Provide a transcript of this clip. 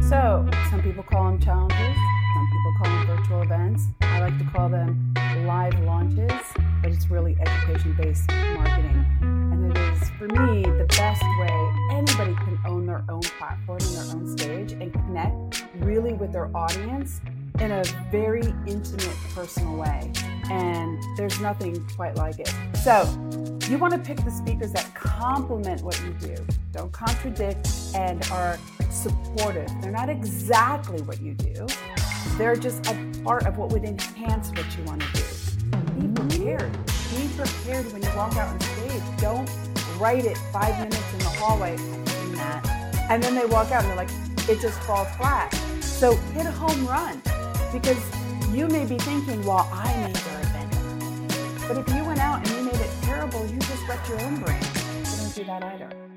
So, some people call them challenges, some people call them virtual events. I like to call them live launches, but it's really education based marketing. And it is, for me, the best way anybody can own their own platform and their own stage and connect really with their audience in a very intimate, personal way. And there's nothing quite like it. So, you want to pick the speakers that complement what you do, don't contradict, and are supportive. They're not exactly what you do, they're just a part of what would enhance what you want to do. Be prepared. Be prepared when you walk out on stage. Don't write it five minutes in the hallway. I've that. And then they walk out and they're like, it just falls flat. So hit a home run because you may be thinking, well, I made their event. But if you went out and you made it terrible, you just wrecked your own brand. So don't do that either.